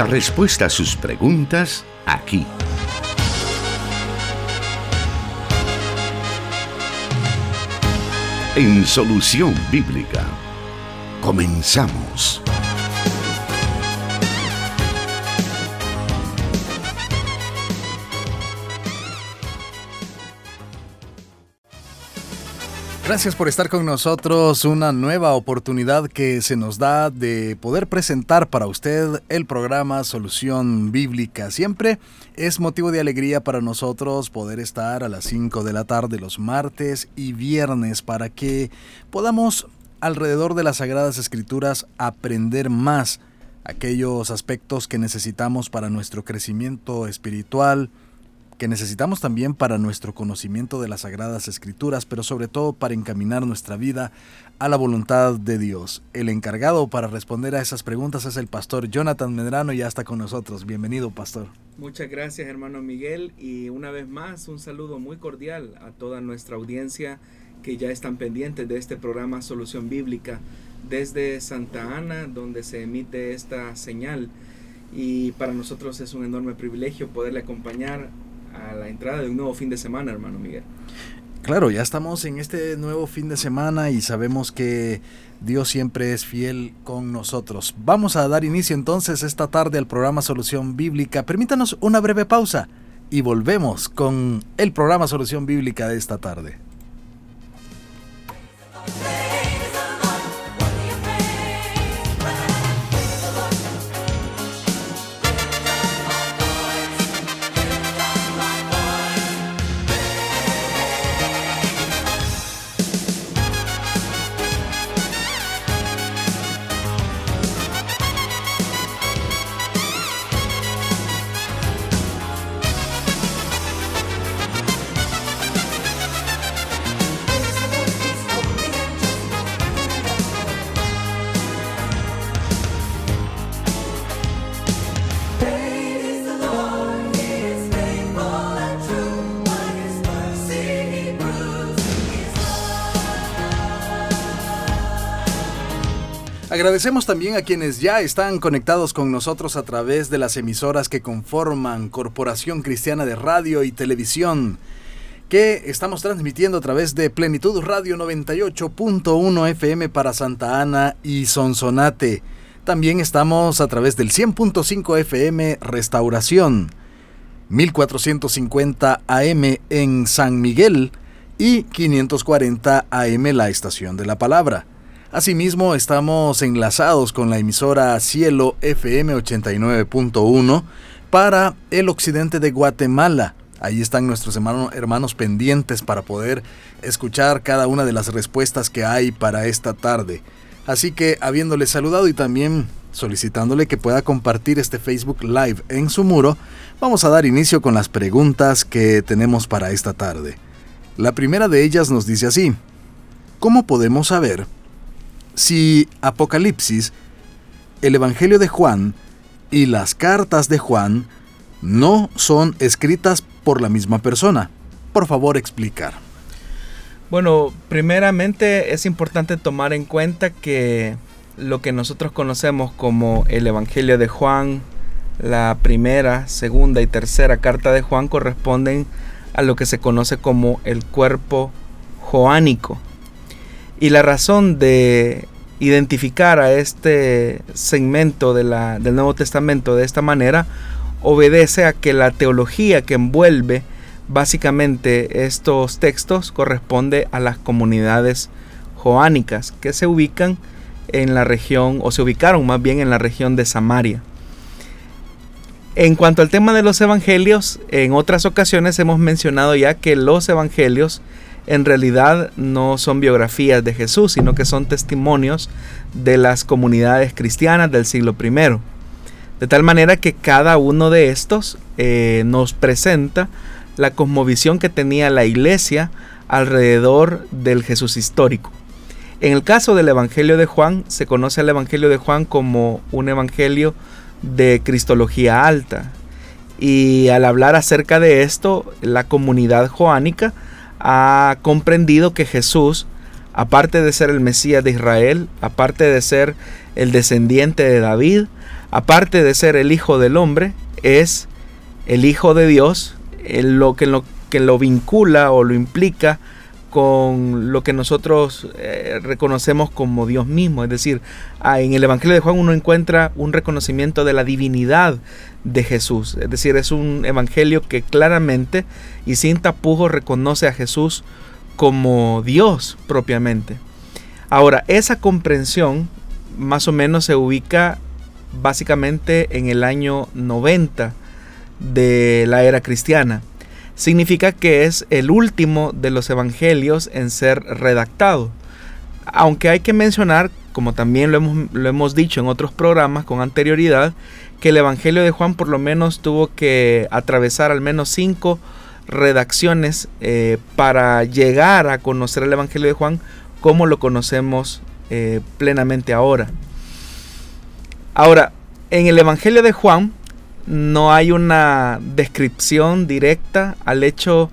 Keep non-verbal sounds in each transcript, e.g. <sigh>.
La respuesta a sus preguntas aquí. En Solución Bíblica. Comenzamos. Gracias por estar con nosotros, una nueva oportunidad que se nos da de poder presentar para usted el programa Solución Bíblica. Siempre es motivo de alegría para nosotros poder estar a las 5 de la tarde los martes y viernes para que podamos alrededor de las Sagradas Escrituras aprender más aquellos aspectos que necesitamos para nuestro crecimiento espiritual, que necesitamos también para nuestro conocimiento de las Sagradas Escrituras, pero sobre todo para encaminar nuestra vida a la voluntad de Dios. El encargado para responder a esas preguntas es el pastor Jonathan Medrano, ya está con nosotros. Bienvenido, pastor. Muchas gracias, hermano Miguel, y una vez más un saludo muy cordial a toda nuestra audiencia que ya están pendientes de este programa Solución Bíblica desde Santa Ana, donde se emite esta señal. Y para nosotros es un enorme privilegio poderle acompañar a la entrada de un nuevo fin de semana, hermano Miguel. Claro, ya estamos en este nuevo fin de semana y sabemos que Dios siempre es fiel con nosotros. Vamos a dar inicio entonces esta tarde al programa Solución Bíblica. Permítanos una breve pausa y volvemos con el programa Solución Bíblica de esta tarde. Agradecemos también a quienes ya están conectados con nosotros a través de las emisoras que conforman Corporación Cristiana de Radio y Televisión, que estamos transmitiendo a través de Plenitud Radio 98.1 FM para Santa Ana y Sonsonate. También estamos a través del 100.5 FM Restauración, 1450 AM en San Miguel y 540 AM La Estación de la Palabra. Asimismo, estamos enlazados con la emisora Cielo FM 89.1 para el occidente de Guatemala. Ahí están nuestros hermanos pendientes para poder escuchar cada una de las respuestas que hay para esta tarde. Así que habiéndole saludado y también solicitándole que pueda compartir este Facebook Live en su muro, vamos a dar inicio con las preguntas que tenemos para esta tarde. La primera de ellas nos dice así, ¿cómo podemos saber si Apocalipsis, el Evangelio de Juan y las cartas de Juan no son escritas por la misma persona. Por favor, explicar. Bueno, primeramente es importante tomar en cuenta que lo que nosotros conocemos como el Evangelio de Juan, la primera, segunda y tercera carta de Juan corresponden a lo que se conoce como el cuerpo joánico. Y la razón de identificar a este segmento de la, del Nuevo Testamento de esta manera obedece a que la teología que envuelve básicamente estos textos corresponde a las comunidades joánicas que se ubican en la región o se ubicaron más bien en la región de Samaria. En cuanto al tema de los evangelios, en otras ocasiones hemos mencionado ya que los evangelios en realidad no son biografías de Jesús, sino que son testimonios de las comunidades cristianas del siglo I. De tal manera que cada uno de estos eh, nos presenta la cosmovisión que tenía la iglesia alrededor del Jesús histórico. En el caso del Evangelio de Juan, se conoce al Evangelio de Juan como un Evangelio de Cristología alta. Y al hablar acerca de esto, la comunidad joánica ha comprendido que Jesús aparte de ser el Mesías de Israel, aparte de ser el descendiente de David, aparte de ser el Hijo del Hombre, es el Hijo de Dios, lo que lo, que lo vincula o lo implica con lo que nosotros eh, reconocemos como Dios mismo. Es decir, ah, en el Evangelio de Juan uno encuentra un reconocimiento de la divinidad de Jesús. Es decir, es un Evangelio que claramente y sin tapujos reconoce a Jesús como Dios propiamente. Ahora, esa comprensión más o menos se ubica básicamente en el año 90 de la era cristiana significa que es el último de los evangelios en ser redactado. Aunque hay que mencionar, como también lo hemos, lo hemos dicho en otros programas con anterioridad, que el Evangelio de Juan por lo menos tuvo que atravesar al menos cinco redacciones eh, para llegar a conocer el Evangelio de Juan como lo conocemos eh, plenamente ahora. Ahora, en el Evangelio de Juan no hay una descripción directa al hecho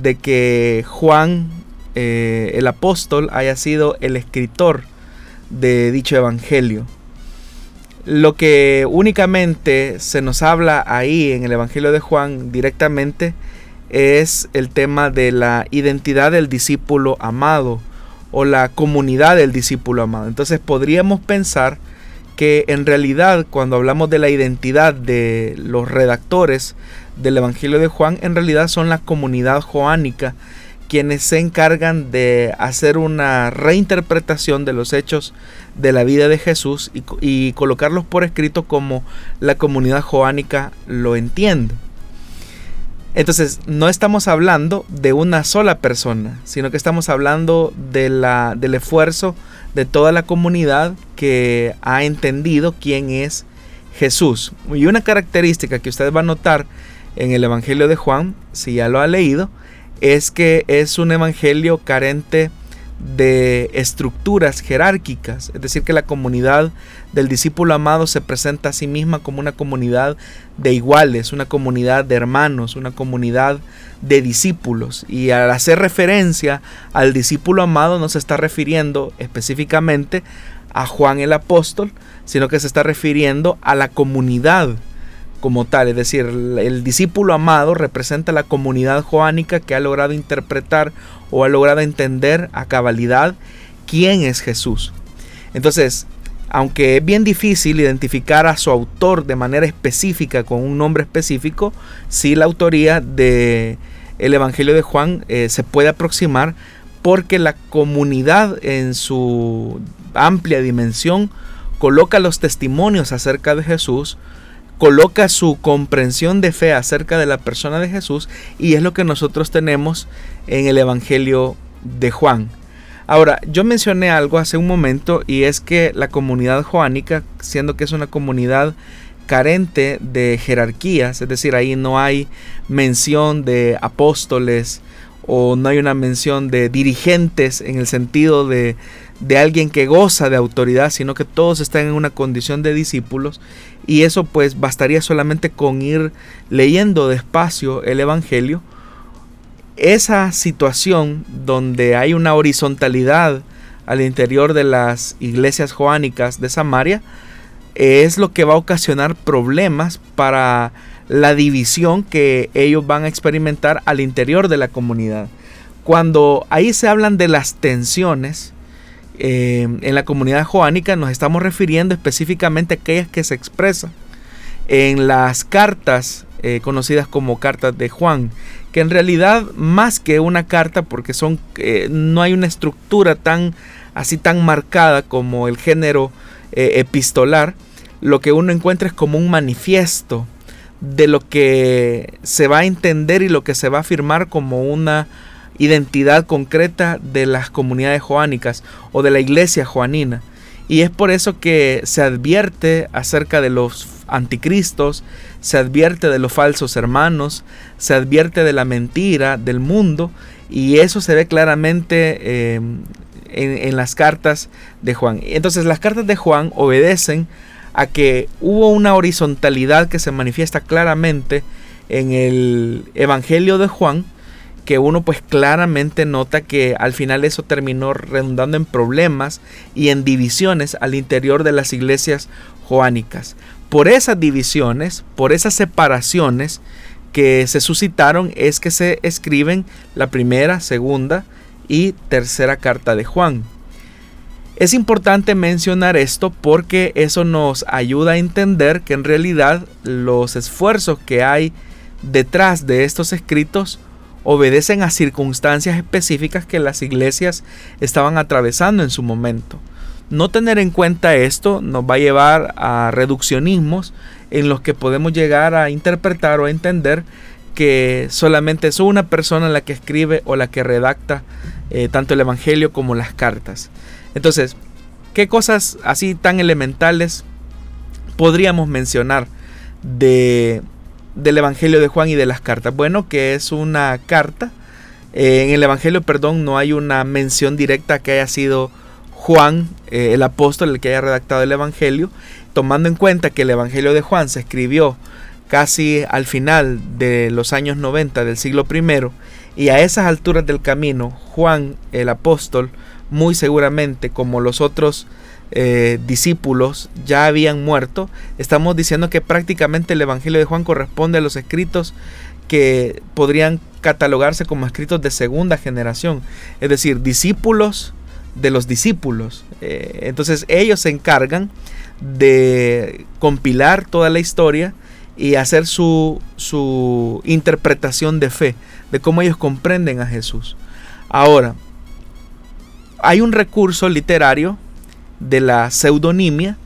de que Juan, eh, el apóstol, haya sido el escritor de dicho evangelio. Lo que únicamente se nos habla ahí en el Evangelio de Juan directamente es el tema de la identidad del discípulo amado o la comunidad del discípulo amado. Entonces podríamos pensar que en realidad cuando hablamos de la identidad de los redactores del Evangelio de Juan, en realidad son la comunidad joánica quienes se encargan de hacer una reinterpretación de los hechos de la vida de Jesús y, colocarlos por escrito como la comunidad joánica lo entiende. Entonces, no estamos hablando de una sola persona, sino que estamos hablando de la, del esfuerzo de toda la comunidad que ha entendido quién es Jesús. Y una característica que usted va a notar en el Evangelio de Juan, si ya lo ha leído, es que es un evangelio carente de estructuras jerárquicas, es decir, que la comunidad del discípulo amado se presenta a sí misma como una comunidad de iguales, una comunidad de hermanos, una comunidad de discípulos. Y al hacer referencia al discípulo amado no se está refiriendo específicamente a Juan el apóstol, sino que se está refiriendo a la comunidad como tal, es decir, el discípulo amado representa la comunidad joánica que ha logrado interpretar o ha logrado entender a cabalidad quién es Jesús. Entonces, aunque es bien difícil identificar a su autor de manera específica con un nombre específico, sí la autoría de el Evangelio de Juan eh, se puede aproximar porque la comunidad en su amplia dimensión coloca los testimonios acerca de Jesús coloca su comprensión de fe acerca de la persona de Jesús y es lo que nosotros tenemos en el Evangelio de Juan. Ahora, yo mencioné algo hace un momento y es que la comunidad joánica, siendo que es una comunidad carente de jerarquías, es decir, ahí no hay mención de apóstoles o no hay una mención de dirigentes en el sentido de, de alguien que goza de autoridad, sino que todos están en una condición de discípulos y eso pues bastaría solamente con ir leyendo despacio el Evangelio. Esa situación donde hay una horizontalidad al interior de las iglesias joánicas de Samaria es lo que va a ocasionar problemas para la división que ellos van a experimentar al interior de la comunidad. Cuando ahí se hablan de las tensiones, eh, en la comunidad joánica nos estamos refiriendo específicamente a aquellas que se expresan en las cartas eh, conocidas como cartas de Juan, que en realidad más que una carta, porque son eh, no hay una estructura tan así tan marcada como el género epistolar, lo que uno encuentra es como un manifiesto de lo que se va a entender y lo que se va a afirmar como una identidad concreta de las comunidades joánicas o de la iglesia joanina. Y es por eso que se advierte acerca de los anticristos, se advierte de los falsos hermanos, se advierte de la mentira del mundo y eso se ve claramente em, en, en las cartas de Juan. Entonces las cartas de Juan obedecen a que hubo una horizontalidad que se manifiesta claramente en el Evangelio de Juan que uno pues claramente nota que al final eso terminó redundando en problemas y en divisiones al interior de las iglesias joánicas. Por esas divisiones, por esas separaciones que se suscitaron es que se escriben la primera, segunda y tercera carta de Juan. Es importante mencionar esto porque eso nos ayuda a entender que en realidad los esfuerzos que hay detrás de estos escritos obedecen a circunstancias específicas que las iglesias estaban atravesando en su momento. No tener en cuenta esto nos va a llevar a reduccionismos en los que podemos llegar a interpretar o a entender que solamente es una persona la que escribe o la que redacta eh, tanto el Evangelio como las cartas. Entonces, ¿qué cosas así tan elementales podríamos mencionar de, del Evangelio de Juan y de las cartas? Bueno, que es una carta. Eh, en el Evangelio, perdón, no hay una mención directa que haya sido Juan, eh, el apóstol, el que haya redactado el Evangelio, tomando en cuenta que el Evangelio de Juan se escribió casi al final de los años 90 del siglo I, y a esas alturas del camino, Juan el apóstol, muy seguramente como los otros eh, discípulos ya habían muerto, estamos diciendo que prácticamente el Evangelio de Juan corresponde a los escritos que podrían catalogarse como escritos de segunda generación, es decir, discípulos de los discípulos. Eh, entonces ellos se encargan de compilar toda la historia y hacer su, su interpretación de fe, de cómo ellos comprenden a Jesús. Ahora, hay un recurso literario de la pseudonimia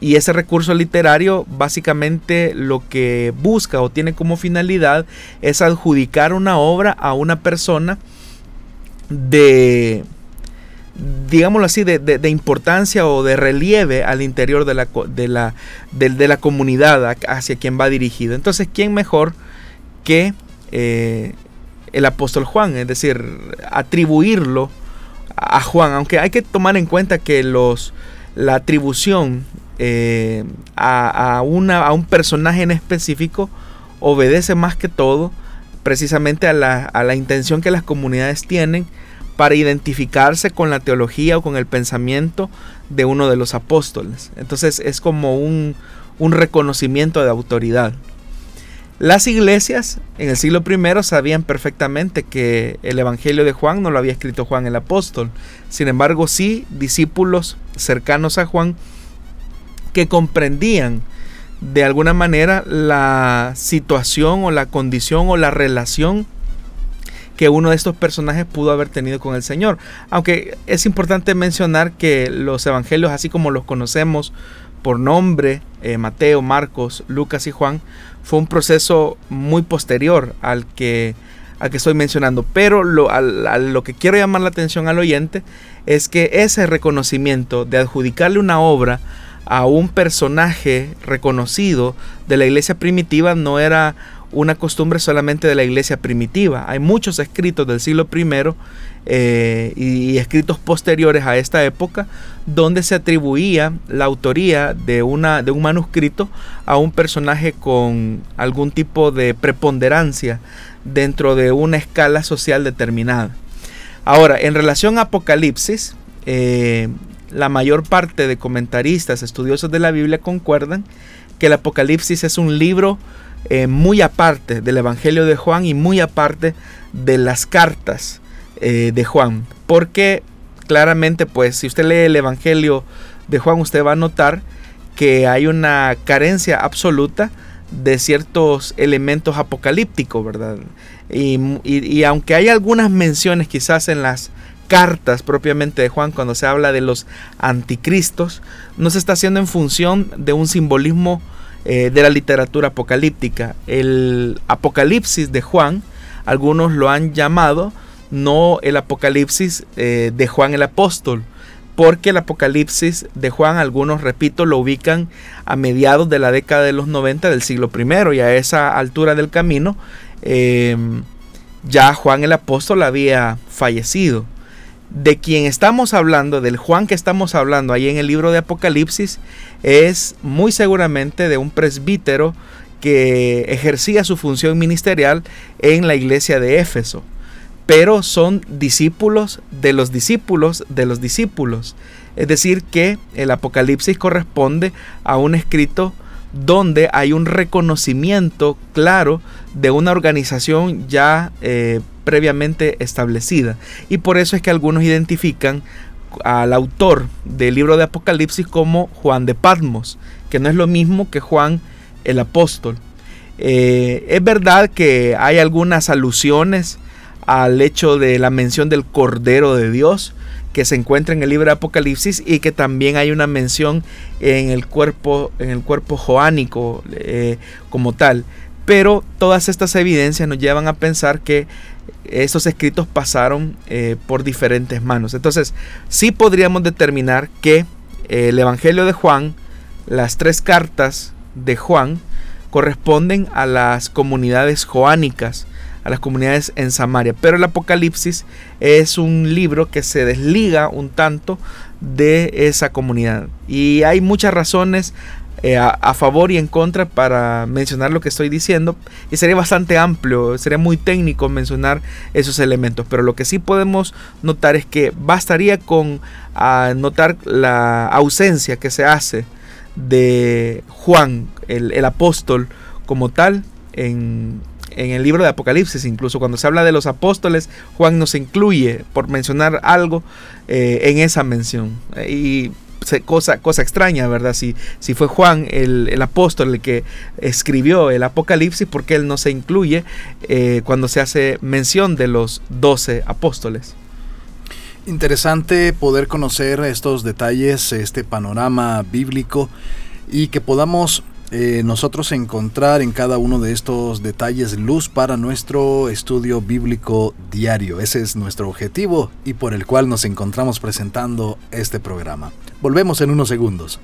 y ese recurso literario básicamente lo que busca o tiene como finalidad es adjudicar una obra a una persona de, digámoslo así, de, importancia o de relieve al interior de la, de, la, de, la comunidad hacia quien va dirigido. Entonces, ¿quién mejor que eh, el apóstol Juan? Es decir, atribuirlo a Juan, aunque hay que tomar en cuenta que los, la atribución eh, a, una, a un personaje en específico obedece más que todo precisamente a la, a la intención que las comunidades tienen para identificarse con la teología o con el pensamiento de uno de los apóstoles. Entonces es como un, un reconocimiento de autoridad. Las iglesias en el siglo I sabían perfectamente que el Evangelio de Juan no lo había escrito Juan el apóstol. Sin embargo, sí discípulos cercanos a Juan que comprendían de alguna manera la situación o la condición o la relación que uno de estos personajes pudo haber tenido con el Señor. Aunque es importante mencionar que los evangelios, así como los conocemos por nombre, eh, Mateo, Marcos, Lucas y Juan, fue un proceso muy posterior al que, al que estoy mencionando. Pero lo, lo que quiero llamar la atención al oyente es que ese reconocimiento de adjudicarle una obra a un personaje reconocido de la iglesia primitiva no era una costumbre solamente de la iglesia primitiva. Hay muchos escritos del siglo I eh, y, escritos posteriores a esta época donde se atribuía la autoría de, una, de un manuscrito a un personaje con algún tipo de preponderancia dentro de una escala social determinada. Ahora, en relación a Apocalipsis, eh, la mayor parte de comentaristas, estudiosos de la Biblia concuerdan que el Apocalipsis es un libro eh, muy aparte del Evangelio de Juan y muy aparte de las cartas eh, de Juan. Porque claramente, pues, si usted lee el Evangelio de Juan, usted va a notar que hay una carencia absoluta de ciertos elementos apocalípticos, ¿verdad? Y, y, aunque hay algunas menciones quizás en las cartas propiamente de Juan cuando se habla de los anticristos, no se está haciendo en función de un simbolismo eh, de la literatura apocalíptica. El Apocalipsis de Juan, algunos lo han llamado no el Apocalipsis eh, de Juan el Apóstol, porque el Apocalipsis de Juan, algunos, repito, lo ubican a mediados de la década de los 90 del siglo I y a esa altura del camino eh, ya Juan el Apóstol había fallecido de quien estamos hablando, del Juan que estamos hablando ahí en el libro de Apocalipsis, es muy seguramente de un presbítero que ejercía su función ministerial en la iglesia de Éfeso, pero son discípulos de los discípulos de los discípulos. Es decir, que el Apocalipsis corresponde a un escrito donde hay un reconocimiento claro de una organización ya eh, previamente establecida. Y por eso es que algunos identifican al autor del libro de Apocalipsis como Juan de Patmos, que no es lo mismo que Juan el apóstol. Eh, es verdad que hay algunas alusiones al hecho de la mención del Cordero de Dios, que se encuentra en el libro de Apocalipsis y que también hay una mención en el cuerpo, en el cuerpo joánico eh, como tal. Pero todas estas evidencias nos llevan a pensar que estos escritos pasaron eh, por diferentes manos. Entonces, sí podríamos determinar que eh, el Evangelio de Juan, las tres cartas de Juan, corresponden a las comunidades joánicas a las comunidades en Samaria. Pero el Apocalipsis es un libro que se desliga un tanto de esa comunidad. Y hay muchas razones eh, a, favor y en contra para mencionar lo que estoy diciendo. Y sería bastante amplio, sería muy técnico mencionar esos elementos. Pero lo que sí podemos notar es que bastaría con ah, notar la ausencia que se hace de Juan, el apóstol como tal, en el libro de Apocalipsis, incluso cuando se habla de los apóstoles, Juan nos incluye, por mencionar algo, eh, en esa mención. Y cosa, cosa extraña, ¿verdad? Si, si fue Juan el, apóstol el que escribió el Apocalipsis, ¿por qué él no se incluye eh, cuando se hace mención de los doce apóstoles? Interesante poder conocer estos detalles, este panorama bíblico y que podamos eh, nosotros encontrar en cada uno de estos detalles luz para nuestro estudio bíblico diario. Ese es nuestro objetivo y por el cual nos encontramos presentando este programa. Volvemos en unos segundos.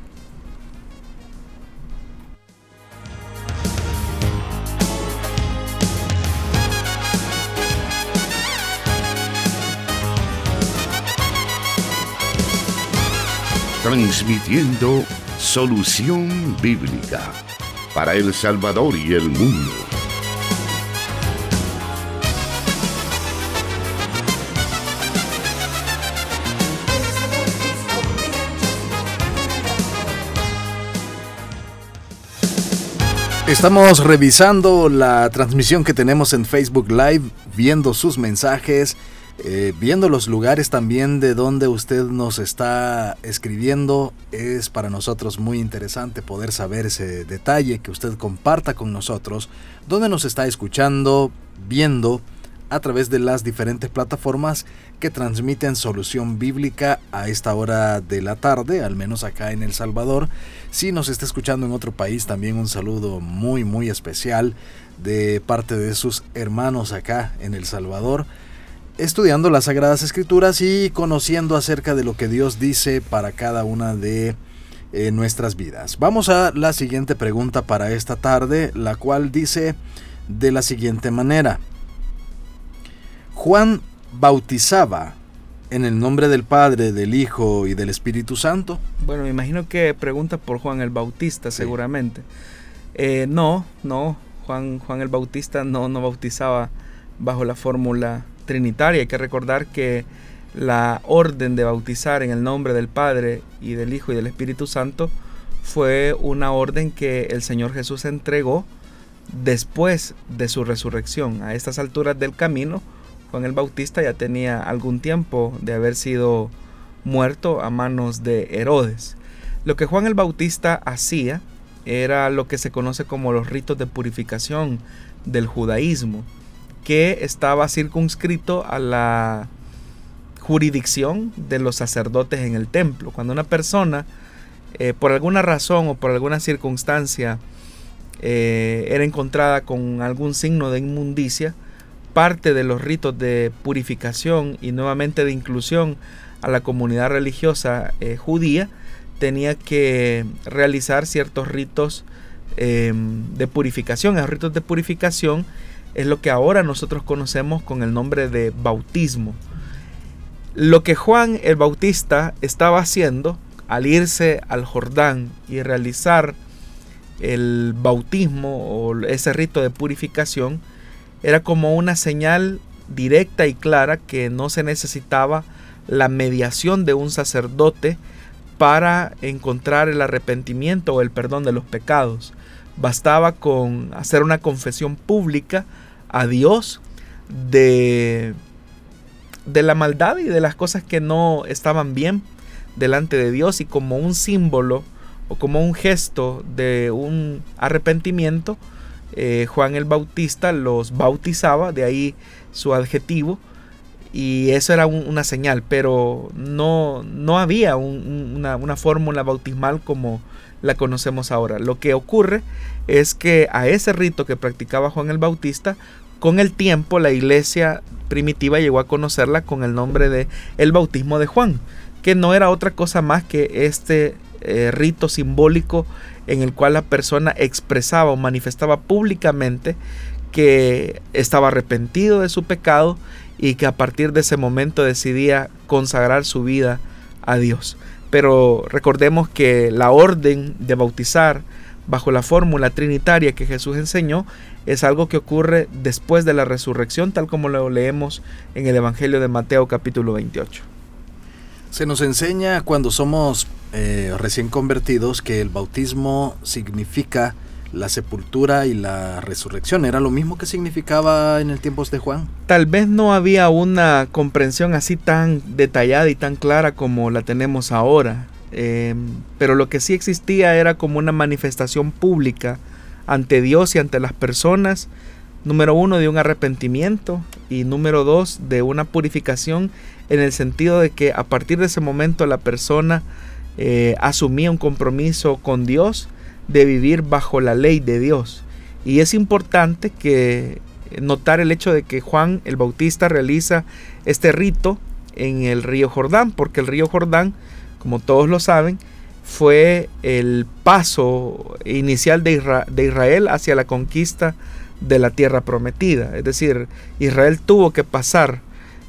Transmitiendo Solución Bíblica para El Salvador y el mundo. Estamos revisando la transmisión que tenemos en Facebook Live, viendo sus mensajes eh, viendo los lugares también de donde usted nos está escribiendo, es para nosotros muy interesante poder saber ese detalle, que usted comparta con nosotros, donde nos está escuchando, viendo a través de las diferentes plataformas que transmiten solución bíblica a esta hora de la tarde, al menos acá en El Salvador. Si nos está escuchando en otro país, también un saludo muy muy especial de parte de sus hermanos acá en El Salvador estudiando las Sagradas Escrituras y conociendo acerca de lo que Dios dice para cada una de eh, nuestras vidas. Vamos a la siguiente pregunta para esta tarde, la cual dice de la siguiente manera. Juan bautizaba en el nombre del Padre, del Hijo y del Espíritu Santo. Bueno, me imagino que pregunta por Juan el Bautista, seguramente. Eh, no, no, Juan, Juan el Bautista no, no bautizaba bajo la fórmula trinitaria. Hay que recordar que la orden de bautizar en el nombre del Padre y del Hijo y del Espíritu Santo fue una orden que el Señor Jesús entregó después de su resurrección. A estas alturas del camino, Juan el Bautista ya tenía algún tiempo de haber sido muerto a manos de Herodes. Lo que Juan el Bautista hacía era lo que se conoce como los ritos de purificación del judaísmo que estaba circunscrito a la jurisdicción de los sacerdotes en el templo. Cuando una persona, eh, por alguna razón o por alguna circunstancia, eh, era encontrada con algún signo de inmundicia, parte de los ritos de purificación y nuevamente de inclusión a la comunidad religiosa eh, judía tenía que realizar ciertos ritos de purificación. Esos ritos de purificación es lo que ahora nosotros conocemos con el nombre de bautismo. Lo que Juan el Bautista estaba haciendo al irse al Jordán y realizar el bautismo o ese rito de purificación era como una señal directa y clara que no se necesitaba la mediación de un sacerdote para encontrar el arrepentimiento o el perdón de los pecados. Bastaba con hacer una confesión pública a Dios de, de la maldad y de las cosas que no estaban bien delante de Dios y como un símbolo o como un gesto de un arrepentimiento, eh, Juan el Bautista los bautizaba, de ahí su adjetivo, y eso era una señal, pero no, no había una, fórmula bautismal como la conocemos ahora. Lo que ocurre es que a ese rito que practicaba Juan el Bautista, con el tiempo la iglesia primitiva llegó a conocerla con el nombre de el bautismo de Juan, que no era otra cosa más que este eh, rito simbólico en el cual la persona expresaba o manifestaba públicamente que estaba arrepentido de su pecado y que a partir de ese momento decidía consagrar su vida a Dios. Pero recordemos que la orden de bautizar bajo la fórmula trinitaria que Jesús enseñó es algo que ocurre después de la resurrección, tal como lo leemos en el Evangelio de Mateo capítulo 28. Se nos enseña cuando somos eh, recién convertidos que el bautismo significa la sepultura y la resurrección. ¿Era lo mismo que significaba en el tiempo de Juan? Tal vez no había una comprensión así tan detallada y tan clara como la tenemos ahora. Em, pero lo que sí existía era como una manifestación pública ante Dios y ante las personas. Número uno, de un arrepentimiento y número dos, de una purificación en el sentido de que a partir de ese momento la persona eh, asumía un compromiso con Dios de vivir bajo la ley de Dios. Y es importante que notar el hecho de que Juan el Bautista realiza este rito en el río Jordán, porque el río Jordán, como todos lo saben, fue el paso inicial de, Israel hacia la conquista de la tierra prometida. Es decir, Israel tuvo que pasar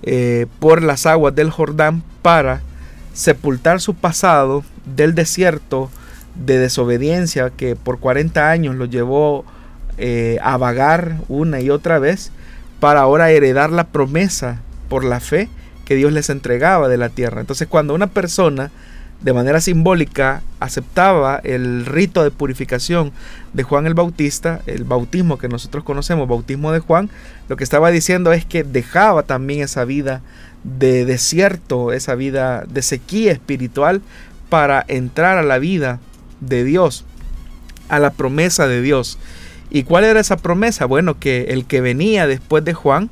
eh, por las aguas del Jordán para sepultar su pasado del desierto de desobediencia que por 40 años lo llevó eh, a vagar una y otra vez para ahora heredar la promesa por la fe que Dios les entregaba de la tierra. Entonces cuando una persona de manera simbólica aceptaba el rito de purificación de Juan el Bautista, el bautismo que nosotros conocemos, bautismo de Juan, lo que estaba diciendo es que dejaba también esa vida de desierto, esa vida de sequía espiritual para entrar a la vida de Dios, a la promesa de Dios. ¿Y cuál era esa promesa? Bueno, que el que venía después de Juan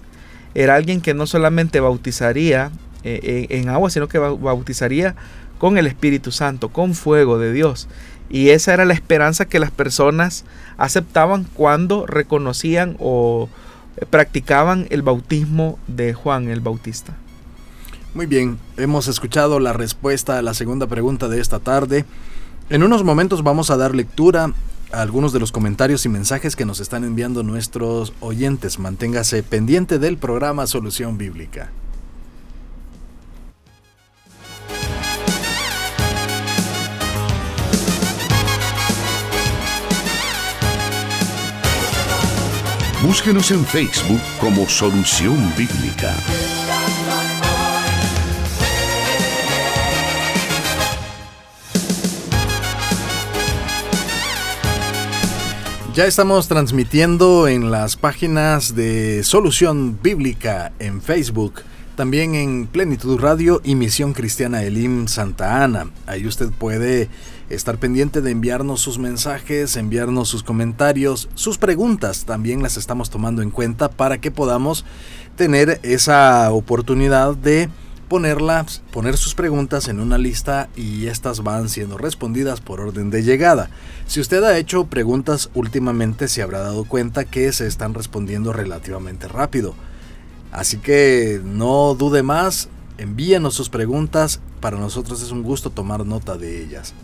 era alguien que no solamente bautizaría eh, en agua, sino que bautizaría con el Espíritu Santo, con fuego de Dios. Y esa era la esperanza que las personas aceptaban cuando reconocían o practicaban el bautismo de Juan el Bautista. Muy bien, hemos escuchado la respuesta a la segunda pregunta de esta tarde. En unos momentos vamos a dar lectura a algunos de los comentarios y mensajes que nos están enviando nuestros oyentes. Manténgase pendiente del programa Solución Bíblica. Búsquenos en Facebook como Solución Bíblica. Ya estamos transmitiendo en las páginas de Solución Bíblica en Facebook, también en Plenitud Radio y Misión Cristiana Elim Santa Ana. Ahí usted puede estar pendiente de enviarnos sus mensajes, enviarnos sus comentarios, sus preguntas. También las estamos tomando en cuenta para que podamos tener esa oportunidad de ponerlas, poner sus preguntas en una lista y estas van siendo respondidas por orden de llegada. Si usted ha hecho preguntas últimamente se habrá dado cuenta que se están respondiendo relativamente rápido. Así que no dude más, envíenos sus preguntas, para nosotros es un gusto tomar nota de ellas.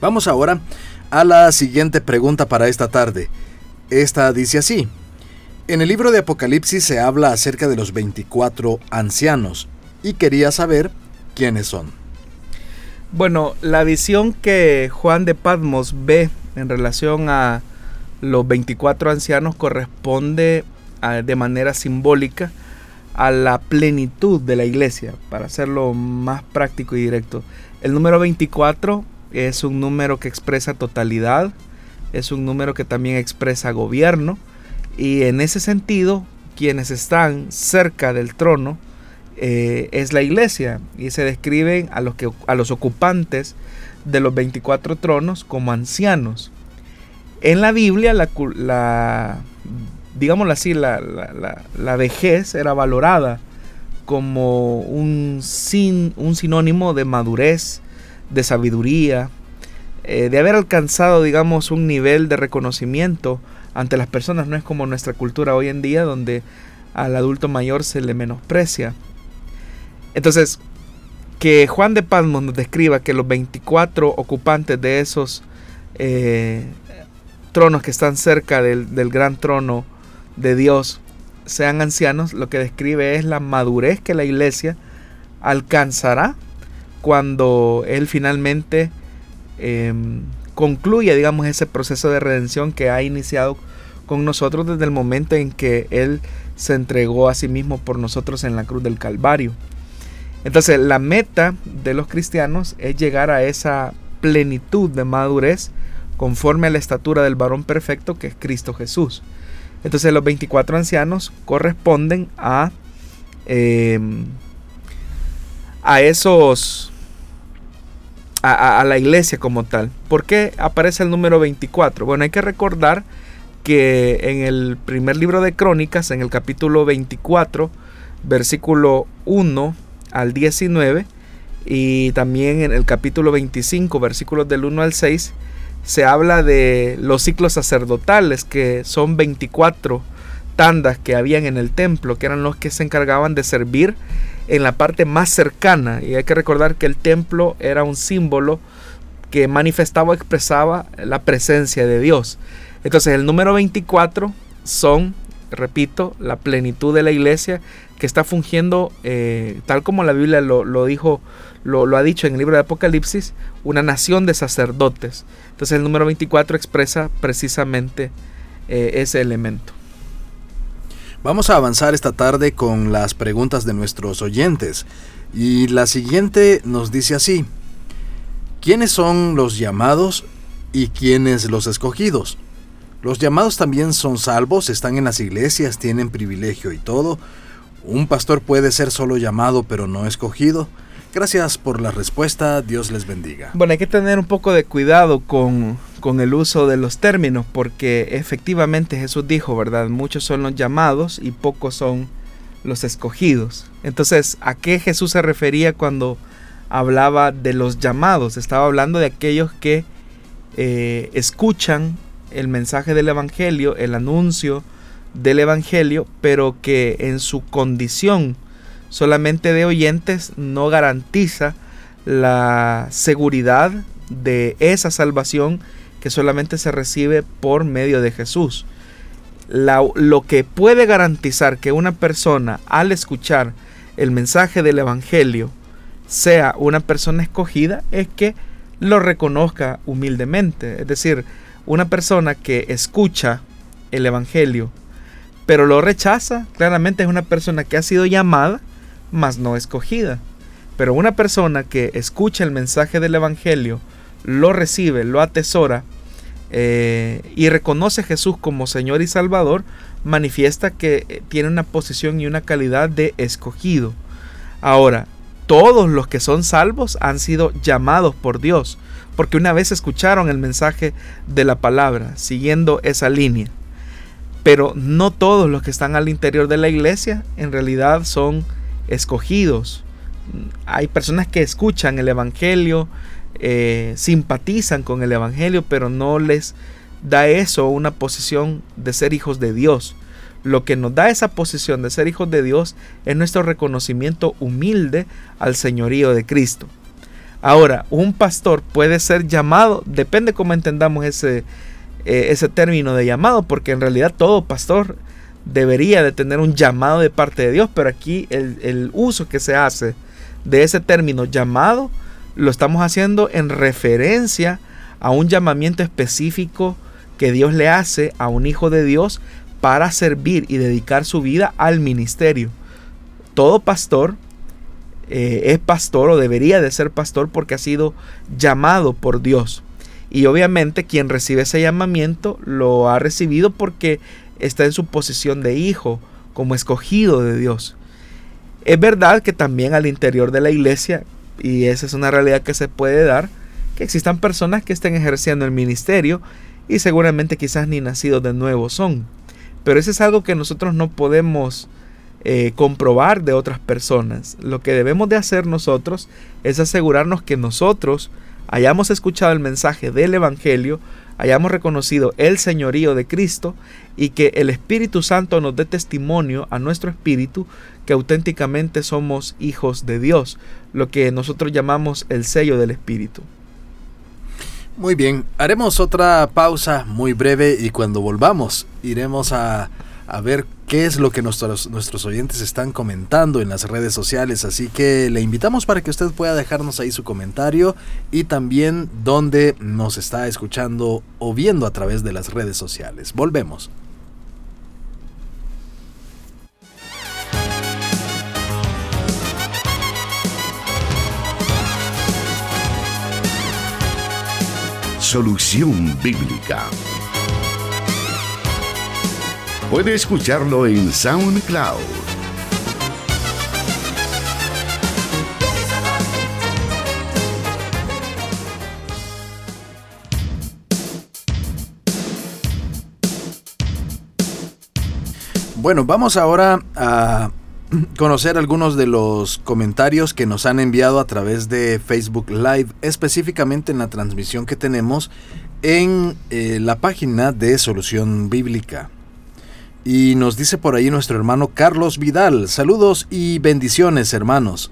Vamos ahora a la siguiente pregunta para esta tarde. Esta dice así. En el libro de Apocalipsis se habla acerca de los 24 ancianos y quería saber quiénes son. Bueno, la visión que Juan de Patmos ve en relación a los 24 ancianos corresponde de manera simbólica a la plenitud de la iglesia, para hacerlo más práctico y directo. El número 24 es un número que expresa totalidad, es un número que también expresa gobierno, y en ese sentido, quienes están cerca del trono eh, es la iglesia, y se describen a los, que, a los ocupantes de los 24 tronos como ancianos. En la Biblia, la, la digámoslo así, la, la, vejez era valorada como un, sin, un sinónimo de madurez, de sabiduría, eh, de haber alcanzado, digamos, un nivel de reconocimiento ante las personas. No es como nuestra cultura hoy en día, donde al adulto mayor se le menosprecia. Entonces, que Juan de Palmos nos describa que los 24 ocupantes de esos eh, tronos que están cerca del, del gran trono de Dios sean ancianos, lo que describe es la madurez que la iglesia alcanzará cuando Él finalmente eh, concluya, digamos, ese proceso de redención que ha iniciado con nosotros desde el momento en que Él se entregó a sí mismo por nosotros en la cruz del Calvario. Entonces, la meta de los cristianos es llegar a esa plenitud de madurez conforme a la estatura del varón perfecto que es Cristo Jesús. Entonces los 24 ancianos corresponden a, em, a esos, a, la iglesia como tal. ¿Por qué aparece el número 24? Bueno, hay que recordar que en el primer libro de Crónicas, en el capítulo 24, versículo 1 al 19, y también en el capítulo 25, versículos del 1 al 6, se habla de los ciclos sacerdotales, que son 24 tandas que habían en el templo, que eran los que se encargaban de servir en la parte más cercana. Y hay que recordar que el templo era un símbolo que manifestaba o expresaba la presencia de Dios. Entonces el número 24 son, repito, la plenitud de la iglesia que está fungiendo, eh, tal como la Biblia lo, lo dijo lo, ha dicho en el libro de Apocalipsis, una nación de sacerdotes. Entonces el número 24 expresa precisamente eh, ese elemento. Vamos a avanzar esta tarde con las preguntas de nuestros oyentes. Y la siguiente nos dice así, ¿quiénes son los llamados y quiénes los escogidos? Los llamados también son salvos, están en las iglesias, tienen privilegio y todo. Un pastor puede ser solo llamado pero no escogido. Gracias por la respuesta, Dios les bendiga. Bueno, hay que tener un poco de cuidado con, el uso de los términos, porque efectivamente Jesús dijo, ¿verdad? Muchos son los llamados y pocos son los escogidos. Entonces, ¿a qué Jesús se refería cuando hablaba de los llamados? Estaba hablando de aquellos que eh, escuchan el mensaje del Evangelio, el anuncio del Evangelio, pero que en su condición solamente de oyentes no garantiza la seguridad de esa salvación que solamente se recibe por medio de Jesús. lo que puede garantizar que una persona al escuchar el mensaje del Evangelio sea una persona escogida es que lo reconozca humildemente. Es decir, una persona que escucha el Evangelio pero lo rechaza, claramente es una persona que ha sido llamada mas no escogida. Pero una persona que escucha el mensaje del Evangelio, lo recibe, lo atesora eh, y reconoce a Jesús como Señor y Salvador, manifiesta que eh, tiene una posición y una calidad de escogido. Ahora, todos los que son salvos han sido llamados por Dios, porque una vez escucharon el mensaje de la palabra, siguiendo esa línea. Pero no todos los que están al interior de la iglesia en realidad son escogidos. Hay personas que escuchan el Evangelio, eh, simpatizan con el Evangelio, pero no les da eso una posición de ser hijos de Dios. Lo que nos da esa posición de ser hijos de Dios es nuestro reconocimiento humilde al señorío de Cristo. Ahora, un pastor puede ser llamado, depende cómo entendamos ese, eh, ese término de llamado, porque en realidad todo pastor debería de tener un llamado de parte de Dios, pero aquí el, uso que se hace de ese término llamado lo estamos haciendo en referencia a un llamamiento específico que Dios le hace a un hijo de Dios para servir y dedicar su vida al ministerio. Todo pastor eh, es pastor o debería de ser pastor porque ha sido llamado por Dios. Y obviamente quien recibe ese llamamiento lo ha recibido porque está en su posición de hijo, como escogido de Dios. Es verdad que también al interior de la iglesia, y esa es una realidad que se puede dar, que existan personas que estén ejerciendo el ministerio y seguramente quizás ni nacidos de nuevo son. Pero eso es algo que nosotros no podemos eh, comprobar de otras personas. Lo que debemos de hacer nosotros es asegurarnos que nosotros hayamos escuchado el mensaje del Evangelio, hayamos reconocido el señorío de Cristo y que el Espíritu Santo nos dé testimonio a nuestro espíritu que auténticamente somos hijos de Dios, lo que nosotros llamamos el sello del Espíritu. Muy bien, haremos otra pausa muy breve y cuando volvamos iremos a, a ver qué es lo que nuestros, nuestros oyentes están comentando en las redes sociales. Así que le invitamos para que usted pueda dejarnos ahí su comentario y también dónde nos está escuchando o viendo a través de las redes sociales. Volvemos. Solución Bíblica. Puede escucharlo en SoundCloud. Bueno, vamos ahora a conocer algunos de los comentarios que nos han enviado a través de Facebook Live, específicamente en la transmisión que tenemos en eh, la página de Solución Bíblica. Y nos dice por ahí nuestro hermano Carlos Vidal, saludos y bendiciones hermanos.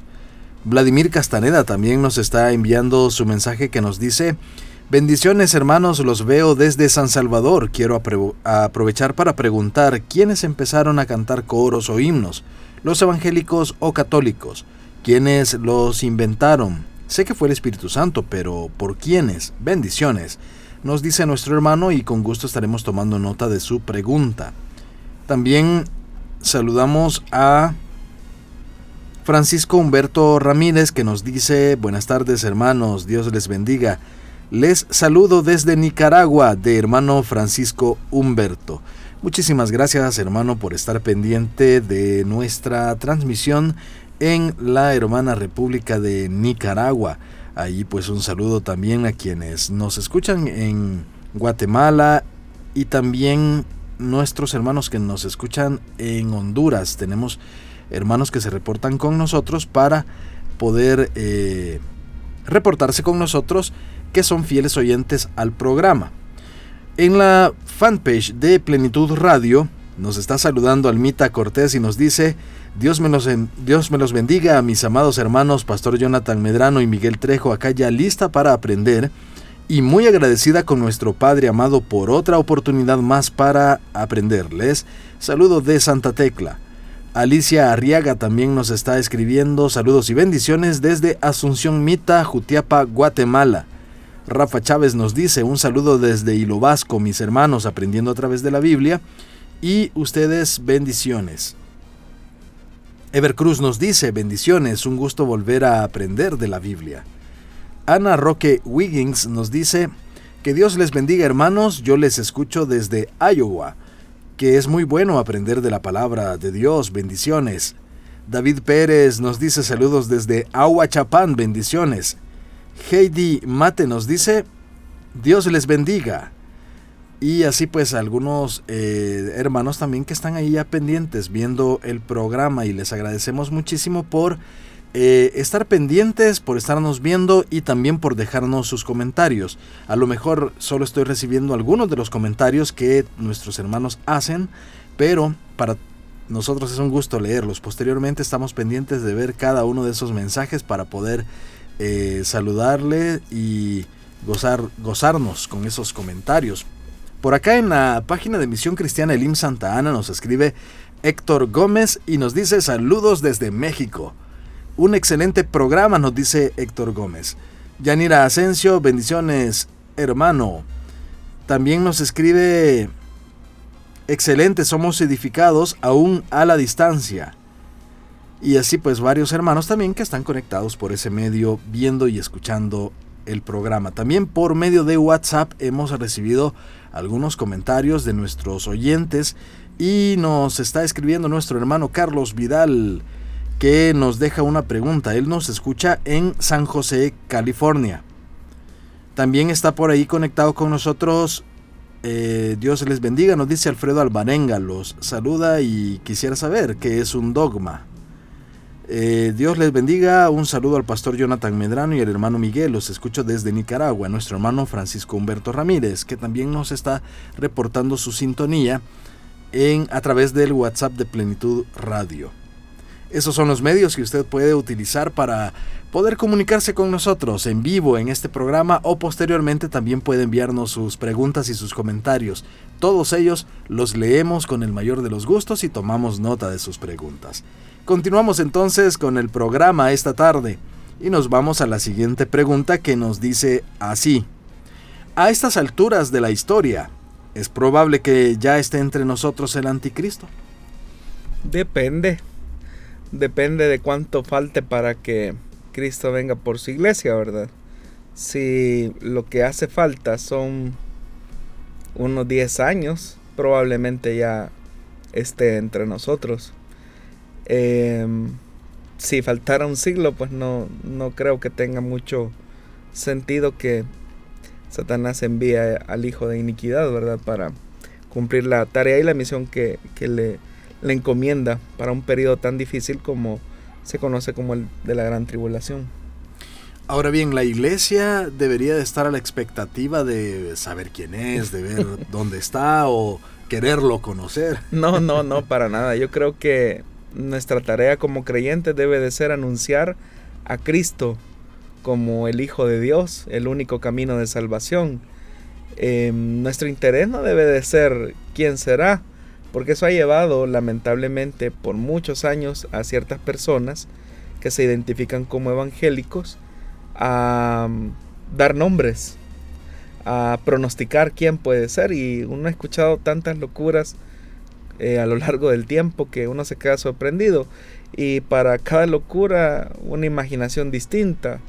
Vladimir Castaneda también nos está enviando su mensaje que nos dice, bendiciones hermanos, los veo desde San Salvador. Quiero aprovechar para preguntar quiénes empezaron a cantar coros o himnos los evangélicos o católicos, quienes los inventaron. Sé que fue el Espíritu Santo, pero ¿por quiénes? Bendiciones. Nos dice nuestro hermano y con gusto estaremos tomando nota de su pregunta. También saludamos a Francisco Humberto Ramírez que nos dice, buenas tardes hermanos, Dios les bendiga. Les saludo desde Nicaragua de hermano Francisco Humberto. Muchísimas gracias hermano por estar pendiente de nuestra transmisión en la hermana República de Nicaragua. Ahí pues un saludo también a quienes nos escuchan en Guatemala y también nuestros hermanos que nos escuchan en Honduras. Tenemos hermanos que se reportan con nosotros para poder eh, reportarse con nosotros que son fieles oyentes al programa. En la fanpage de Plenitud Radio nos está saludando Almita Cortés y nos dice, Dios me, los, Dios me los bendiga a mis amados hermanos Pastor Jonathan Medrano y Miguel Trejo, acá ya lista para aprender y muy agradecida con nuestro Padre amado por otra oportunidad más para aprenderles. Saludo de Santa Tecla. Alicia Arriaga también nos está escribiendo saludos y bendiciones desde Asunción Mita, Jutiapa, Guatemala. Rafa Chávez nos dice un saludo desde Hilo Vasco, mis hermanos, aprendiendo a través de la Biblia. Y ustedes bendiciones. Ever Cruz nos dice bendiciones, un gusto volver a aprender de la Biblia. Ana Roque Wiggins nos dice que Dios les bendiga hermanos, yo les escucho desde Iowa, que es muy bueno aprender de la palabra de Dios, bendiciones. David Pérez nos dice saludos desde Chapán, bendiciones. Heidi Mate nos dice, Dios les bendiga. Y así pues algunos eh, hermanos también que están ahí ya pendientes viendo el programa y les agradecemos muchísimo por eh, estar pendientes, por estarnos viendo y también por dejarnos sus comentarios. A lo mejor solo estoy recibiendo algunos de los comentarios que nuestros hermanos hacen, pero para nosotros es un gusto leerlos. Posteriormente estamos pendientes de ver cada uno de esos mensajes para poder eh, saludarle y gozar, gozarnos con esos comentarios. Por acá en la página de Misión Cristiana Elim Santa Ana nos escribe Héctor Gómez y nos dice saludos desde México. Un excelente programa, nos dice Héctor Gómez. Yanira Asensio, bendiciones hermano. También nos escribe, excelente, somos edificados aún a la distancia. Y así pues varios hermanos también que están conectados por ese medio viendo y escuchando el programa. También por medio de WhatsApp hemos recibido algunos comentarios de nuestros oyentes y nos está escribiendo nuestro hermano Carlos Vidal que nos deja una pregunta. Él nos escucha en San José, California. También está por ahí conectado con nosotros. Eh, Dios les bendiga, nos dice Alfredo Albarenga. Los saluda y quisiera saber qué es un dogma. Eh, Dios les bendiga. Un saludo al pastor Jonathan Medrano y al hermano Miguel. Los escucho desde Nicaragua. Nuestro hermano Francisco Humberto Ramírez, que también nos está reportando su sintonía en, a través del WhatsApp de Plenitud Radio. Esos son los medios que usted puede utilizar para poder comunicarse con nosotros en vivo en este programa o posteriormente también puede enviarnos sus preguntas y sus comentarios. Todos ellos los leemos con el mayor de los gustos y tomamos nota de sus preguntas. Continuamos entonces con el programa esta tarde y nos vamos a la siguiente pregunta que nos dice así. A estas alturas de la historia, ¿es probable que ya esté entre nosotros el anticristo? Depende. Depende de cuánto falte para que Cristo venga por su iglesia, ¿verdad? Si lo que hace falta son unos 10 años, probablemente ya esté entre nosotros. Em, si faltara un siglo, pues no, no creo que tenga mucho sentido que Satanás envíe al hijo de iniquidad, ¿verdad? Para cumplir la tarea y la misión que, le, le, encomienda para un periodo tan difícil como se conoce como el de la gran tribulación. Ahora bien, la iglesia debería de estar a la expectativa de saber quién es, de ver <laughs> dónde está o quererlo conocer. No, no, no, para nada. Yo creo que nuestra tarea como creyentes debe de ser anunciar a Cristo como el Hijo de Dios, el único camino de salvación. Em, nuestro interés no debe de ser quién será, porque eso ha llevado lamentablemente por muchos años a ciertas personas que se identifican como evangélicos a mm, dar nombres, a pronosticar quién puede ser y uno ha escuchado tantas locuras eh, a lo largo del tiempo que uno se queda sorprendido. Y para cada locura una imaginación distinta.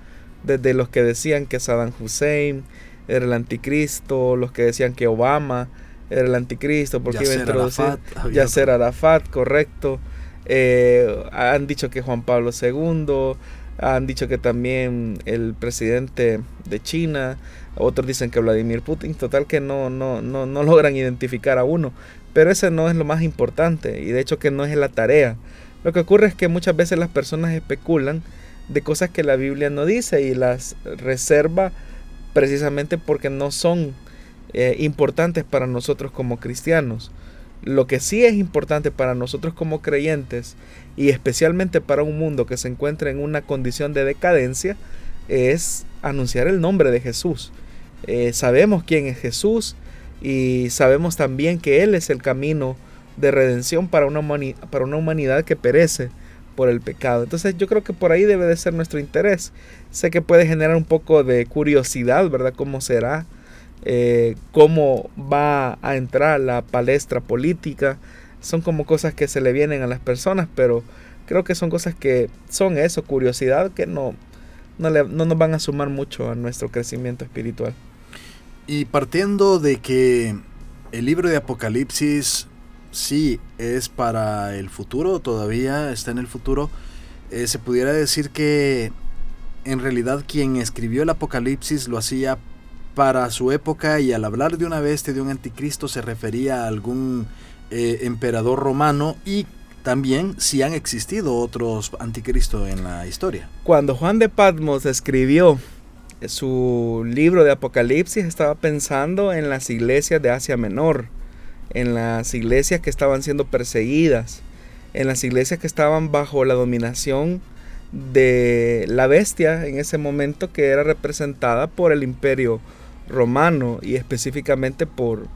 Desde los que decían que Saddam Hussein era el anticristo, los que decían que Obama era el anticristo porque iba a introducir Yasser Arafat, correcto. Eh, han dicho que Juan Pablo II, han dicho que también el presidente de China, otros dicen que Vladimir Putin, total que no, no, no, no <laughs> logran identificar a uno. Pero ese no es lo más importante y de hecho que no es la tarea. Lo que ocurre es que muchas veces las personas especulan de cosas que la Biblia no dice y las reserva precisamente porque no son eh, importantes para nosotros como cristianos. Lo que sí es importante para nosotros como creyentes y especialmente para un mundo que se encuentra en una condición de decadencia es anunciar el nombre de Jesús. Eh, sabemos quién es Jesús, y sabemos también que Él es el camino de redención para una, para una humanidad que perece por el pecado. Entonces yo creo que por ahí debe de ser nuestro interés. Sé que puede generar un poco de curiosidad, ¿verdad? ¿Cómo será? Eh, ¿Cómo va a entrar la palestra política? Son como cosas que se le vienen a las personas, pero creo que son cosas que son eso, curiosidad, que no, no, no nos van a sumar mucho a nuestro crecimiento espiritual. Y partiendo de que el libro de Apocalipsis sí es para el futuro, todavía está en el futuro, eh, se pudiera decir que en realidad quien escribió el Apocalipsis lo hacía para su época y al hablar de una bestia, de un anticristo, se refería a algún eh, emperador romano y también si han existido otros anticristos en la historia. Cuando Juan de Patmos escribió su libro de Apocalipsis estaba pensando en las iglesias de Asia Menor, en las iglesias que estaban siendo perseguidas, en las iglesias que estaban bajo la dominación de la bestia en ese momento que era representada por el imperio romano y específicamente por,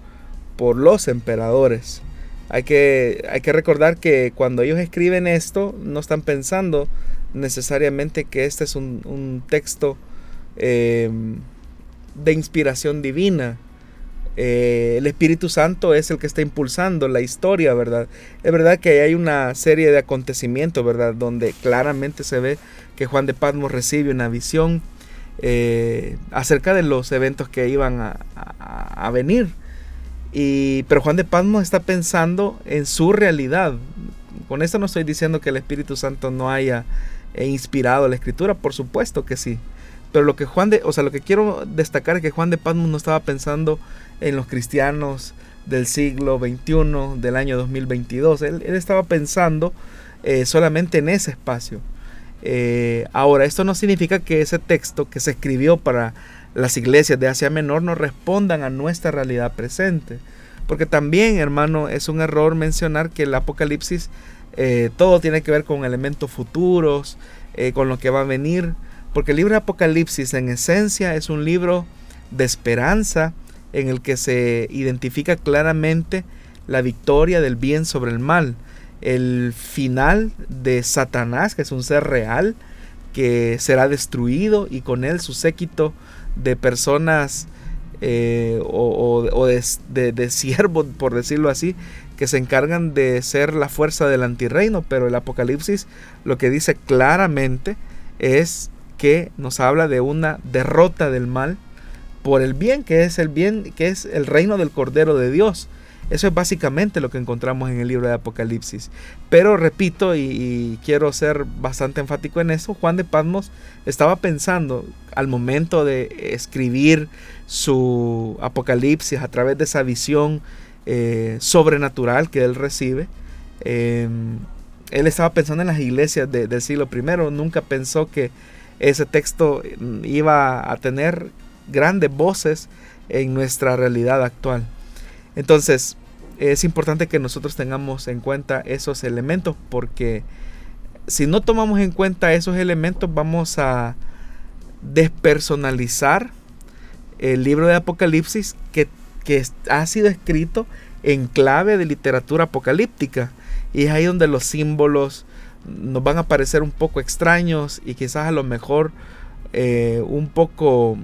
por los emperadores. Hay que, hay que recordar que cuando ellos escriben esto no están pensando necesariamente que este es un, texto Em, de inspiración divina. Eh, el Espíritu Santo es el que está impulsando la historia, ¿verdad? Es verdad que hay una serie de acontecimientos, ¿verdad? Donde claramente se ve que Juan de Patmos recibe una visión eh, acerca de los eventos que iban a, venir. Y, pero Juan de Patmos está pensando en su realidad. Con esto no estoy diciendo que el Espíritu Santo no haya eh, inspirado la escritura, por supuesto que sí. Pero lo que Juan de, o sea, lo que quiero destacar es que Juan de Patmos no estaba pensando en los cristianos del siglo XXI, del año 2022. Él, estaba pensando eh, solamente en ese espacio. Eh, ahora, esto no significa que ese texto que se escribió para las iglesias de Asia Menor no respondan a nuestra realidad presente. Porque también, hermano, es un error mencionar que el Apocalipsis eh, todo tiene que ver con elementos futuros, con lo que va a venir. Porque el libro de Apocalipsis en esencia es un libro de esperanza, en el que se identifica claramente la victoria del bien sobre el mal, el final de Satanás, que es un ser real, que será destruido y con él su séquito de personas eh, o, de, de, siervos, por decirlo así, que se encargan de ser la fuerza del antirreino, pero el Apocalipsis lo que dice claramente es que nos habla de una derrota del mal por el bien, que es el bien, que es el reino del Cordero de Dios. Eso es básicamente lo que encontramos en el libro de Apocalipsis. Pero repito, y, quiero ser bastante enfático en eso, Juan de Patmos estaba pensando al momento de escribir su Apocalipsis a través de esa visión eh, sobrenatural que él recibe. Em, él estaba pensando en las iglesias del siglo I, nunca pensó que ese texto iba a tener grandes voces en nuestra realidad actual. Entonces, es importante que nosotros tengamos en cuenta esos elementos porque si no tomamos en cuenta esos elementos vamos a despersonalizar el libro de Apocalipsis que, que ha sido escrito en clave de literatura apocalíptica. Y es ahí donde los símbolos nos van a parecer un poco extraños y quizás a lo mejor eh, un poco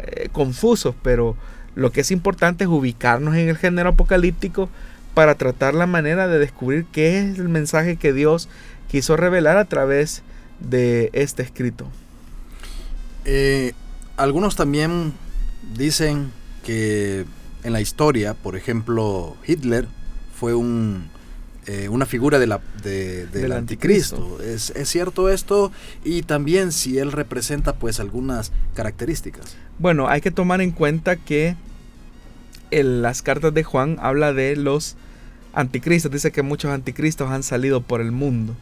eh, confusos, pero lo que es importante es ubicarnos en el género apocalíptico para tratar la manera de descubrir qué es el mensaje que Dios quiso revelar a través de este escrito. Eh, algunos también dicen que en la historia, por ejemplo, Hitler fue un eh, una figura de la, del, anticristo. ¿Es, cierto esto? Y también si él representa pues algunas características. Bueno, hay que tomar en cuenta que las cartas de Juan habla de los anticristos. Dice que muchos anticristos han salido por el mundo.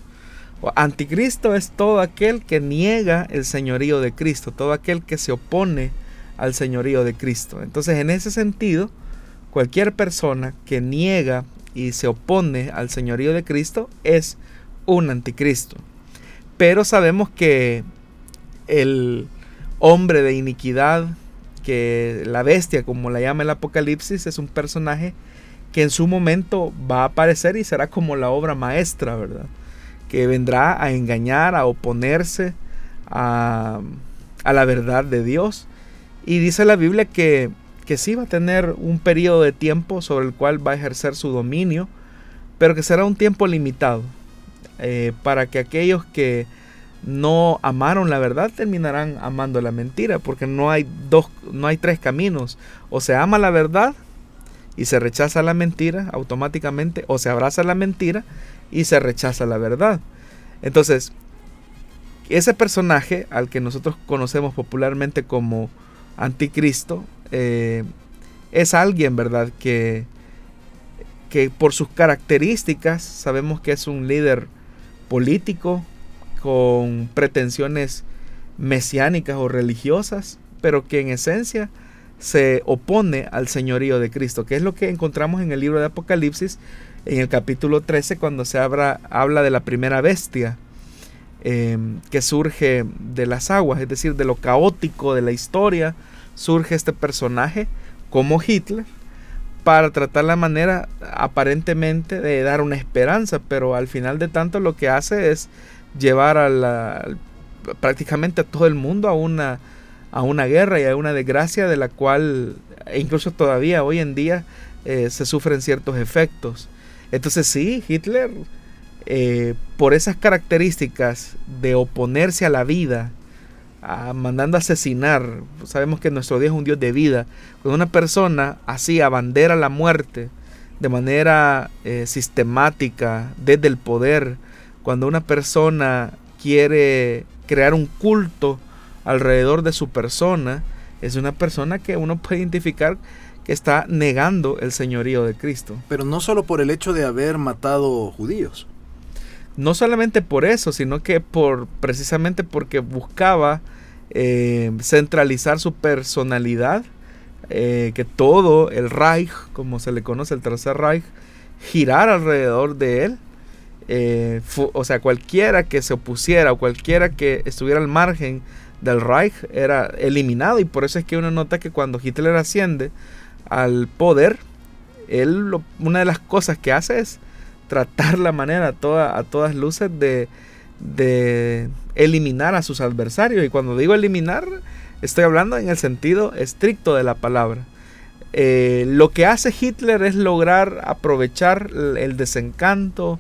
Anticristo es todo aquel que niega el señorío de Cristo, todo aquel que se opone al señorío de Cristo. Entonces, en ese sentido, cualquier persona que niega y se opone al señorío de Cristo es un anticristo. Pero sabemos que el hombre de iniquidad, que la bestia, como la llama el Apocalipsis, es un personaje que en su momento va a aparecer y será como la obra maestra, ¿verdad? Que vendrá a engañar, a oponerse a, a la verdad de Dios. Y dice la Biblia que que sí va a tener un periodo de tiempo sobre el cual va a ejercer su dominio, pero que será un tiempo limitado, eh, para que aquellos que no amaron la verdad terminarán amando la mentira, porque no hay dos, no hay tres caminos, o se ama la verdad y se rechaza la mentira automáticamente, o se abraza la mentira y se rechaza la verdad. Entonces, ese personaje al que nosotros conocemos popularmente como anticristo eh, es alguien, ¿verdad? Que, que por sus características sabemos que es un líder político con pretensiones mesiánicas o religiosas, pero que en esencia se opone al señorío de Cristo, que es lo que encontramos en el libro de Apocalipsis, en el capítulo 13, cuando se habla, habla de la primera bestia eh, que surge de las aguas, es decir, de lo caótico de la historia, surge este personaje como Hitler para tratar la manera aparentemente de dar una esperanza, pero al final de tanto lo que hace es llevar a la, prácticamente a todo el mundo a una, a una guerra y a una desgracia de la cual e incluso todavía hoy en día eh, se sufren ciertos efectos. Entonces sí, Hitler, eh, por esas características de oponerse a la vida, mandando a asesinar, sabemos que nuestro Dios es un Dios de vida, cuando una persona así abandera la muerte de manera eh, sistemática desde el poder, cuando una persona quiere crear un culto alrededor de su persona, es una persona que uno puede identificar que está negando el señorío de Cristo. Pero no solo por el hecho de haber matado judíos. No solamente por eso, sino que por precisamente porque buscaba eh, centralizar su personalidad, eh, que todo el Reich, como se le conoce el Tercer Reich, girar alrededor de él. Eh, o sea, cualquiera que se opusiera o cualquiera que estuviera al margen del Reich era eliminado y por eso es que uno nota que cuando Hitler asciende al poder, él una de las cosas que hace es tratar la manera a, toda, a todas luces de, de eliminar a sus adversarios. Y cuando digo eliminar, estoy hablando en el sentido estricto de la palabra. Eh, lo que hace Hitler es lograr aprovechar el desencanto,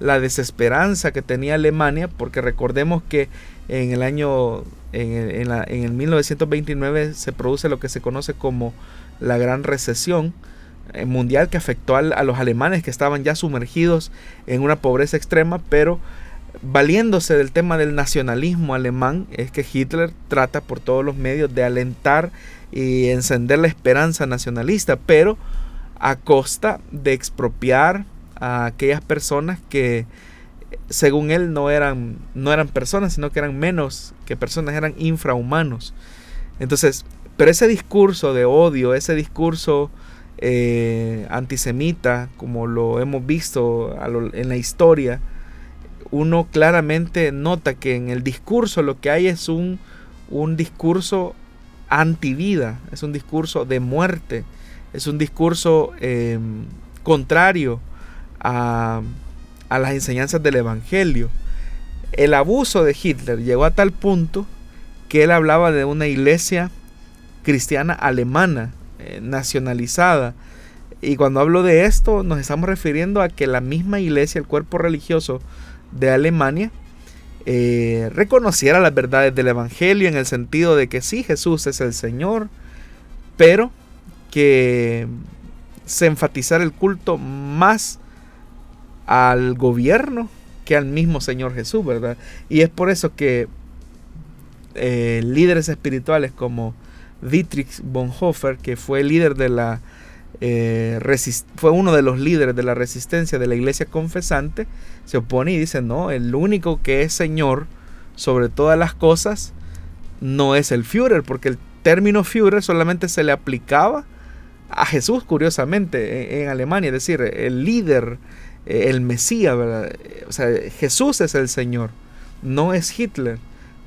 la desesperanza que tenía Alemania, porque recordemos que en el año, en el, 1929 se produce lo que se conoce como la Gran Recesión eh, mundial que afectó a, los alemanes que estaban ya sumergidos en una pobreza extrema, pero valiéndose del tema del nacionalismo alemán, es que Hitler trata por todos los medios de alentar y encender la esperanza nacionalista, pero a costa de expropiar a aquellas personas que según él no eran, no eran personas, sino que eran menos que personas, eran infrahumanos. Entonces, pero ese discurso de odio, ese discurso eh, antisemita, como lo hemos visto en la historia, uno claramente nota que en el discurso lo que hay es un, un discurso antivida, es un discurso de muerte, es un discurso em, contrario a las enseñanzas del Evangelio. El abuso de Hitler llegó a tal punto que él hablaba de una iglesia cristiana alemana, eh, nacionalizada. Y cuando hablo de esto, nos estamos refiriendo a que la misma iglesia, el cuerpo religioso de Alemania, eh, reconociera las verdades del Evangelio en el sentido de que sí, Jesús es el Señor, pero que se enfatizara el culto más al gobierno que al mismo Señor Jesús, ¿verdad? Y es por eso que eh, líderes espirituales como Dietrich Bonhoeffer, que fue líder de la eh, fue uno de los líderes de la resistencia de la iglesia confesante, se opone y dice, no, el único que es Señor sobre todas las cosas no es el Führer, porque el término Führer solamente se le aplicaba a Jesús, curiosamente, en Alemania, es decir, el líder el Mesías, ¿verdad? O sea, Jesús es el Señor, no es Hitler.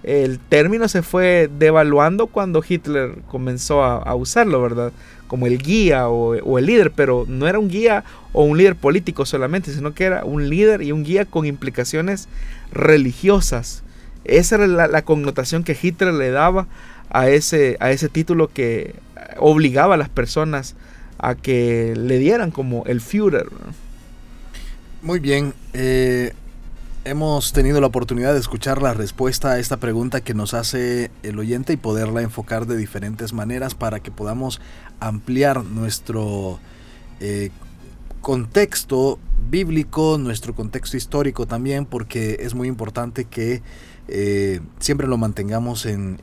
El término se fue devaluando cuando Hitler comenzó a, usarlo, ¿verdad? Como el guía o, el líder, pero no era un guía o un líder político solamente, sino que era un líder y un guía con implicaciones religiosas. Esa era la, connotación que Hitler le daba a ese, a ese título que obligaba a las personas a que le dieran como el Führer. Muy bien. Eh, hemos tenido la oportunidad de escuchar la respuesta a esta pregunta que nos hace el oyente y poderla enfocar de diferentes maneras para que podamos ampliar nuestro eh, contexto bíblico, nuestro contexto histórico también, porque es muy importante que eh, siempre lo mantengamos en,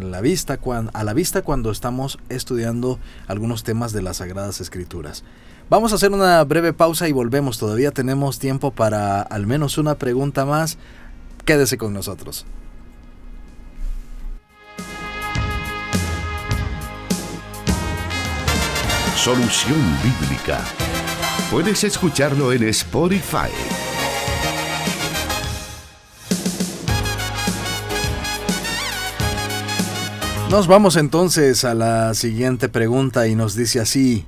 la vista, a la vista cuando estamos estudiando algunos temas de las Sagradas Escrituras. Vamos a hacer una breve pausa y volvemos. Todavía tenemos tiempo para al menos una pregunta más. Quédese con nosotros. Solución Bíblica. Puedes escucharlo en Spotify. Nos vamos entonces a la siguiente pregunta y nos dice así.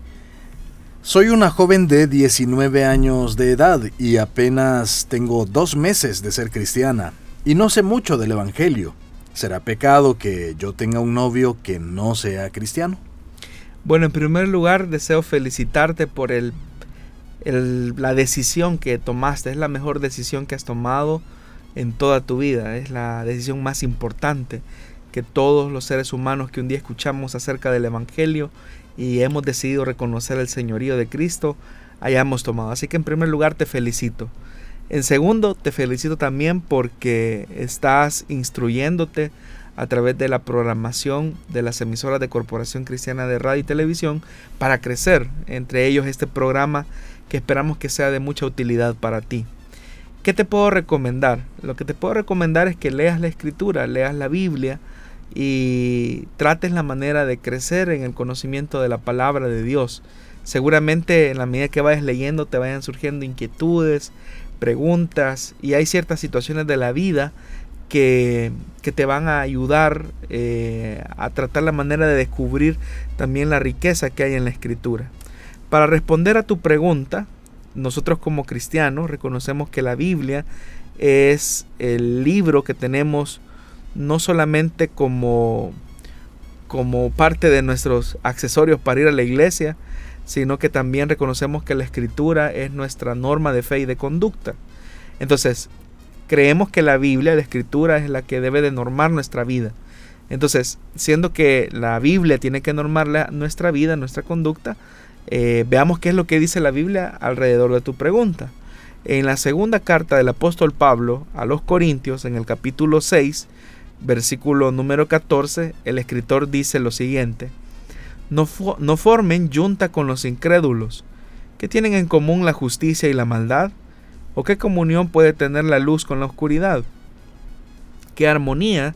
Soy una joven de 19 años de edad y apenas tengo dos meses de ser cristiana y no sé mucho del Evangelio. ¿Será pecado que yo tenga un novio que no sea cristiano? Bueno, en primer lugar deseo felicitarte por el, la decisión que tomaste. Es la mejor decisión que has tomado en toda tu vida. Es la decisión más importante que todos los seres humanos que un día escuchamos acerca del Evangelio y hemos decidido reconocer el señorío de Cristo hayamos tomado. Así que en primer lugar te felicito. En segundo, te felicito también porque estás instruyéndote a través de la programación de las emisoras de Corporación Cristiana de Radio y Televisión para crecer, entre ellos este programa que esperamos que sea de mucha utilidad para ti. ¿Qué te puedo recomendar? Lo que te puedo recomendar es que leas la escritura, leas la Biblia y trates la manera de crecer en el conocimiento de la palabra de Dios. Seguramente en la medida que vayas leyendo te vayan surgiendo inquietudes, preguntas y hay ciertas situaciones de la vida que, te van a ayudar eh, a tratar la manera de descubrir también la riqueza que hay en la escritura. Para responder a tu pregunta, nosotros como cristianos reconocemos que la Biblia es el libro que tenemos no solamente como, como parte de nuestros accesorios para ir a la iglesia, sino que también reconocemos que la escritura es nuestra norma de fe y de conducta. Entonces, creemos que la Biblia, la escritura, es la que debe de normar nuestra vida. Entonces, siendo que la Biblia tiene que normar nuestra vida, nuestra conducta, eh, veamos qué es lo que dice la Biblia alrededor de tu pregunta. En la segunda carta del apóstol Pablo a los Corintios, en el capítulo 6, versículo número 14, el escritor dice lo siguiente, no, formen yunta con los incrédulos, que tienen en común la justicia y la maldad, o qué comunión puede tener la luz con la oscuridad, qué armonía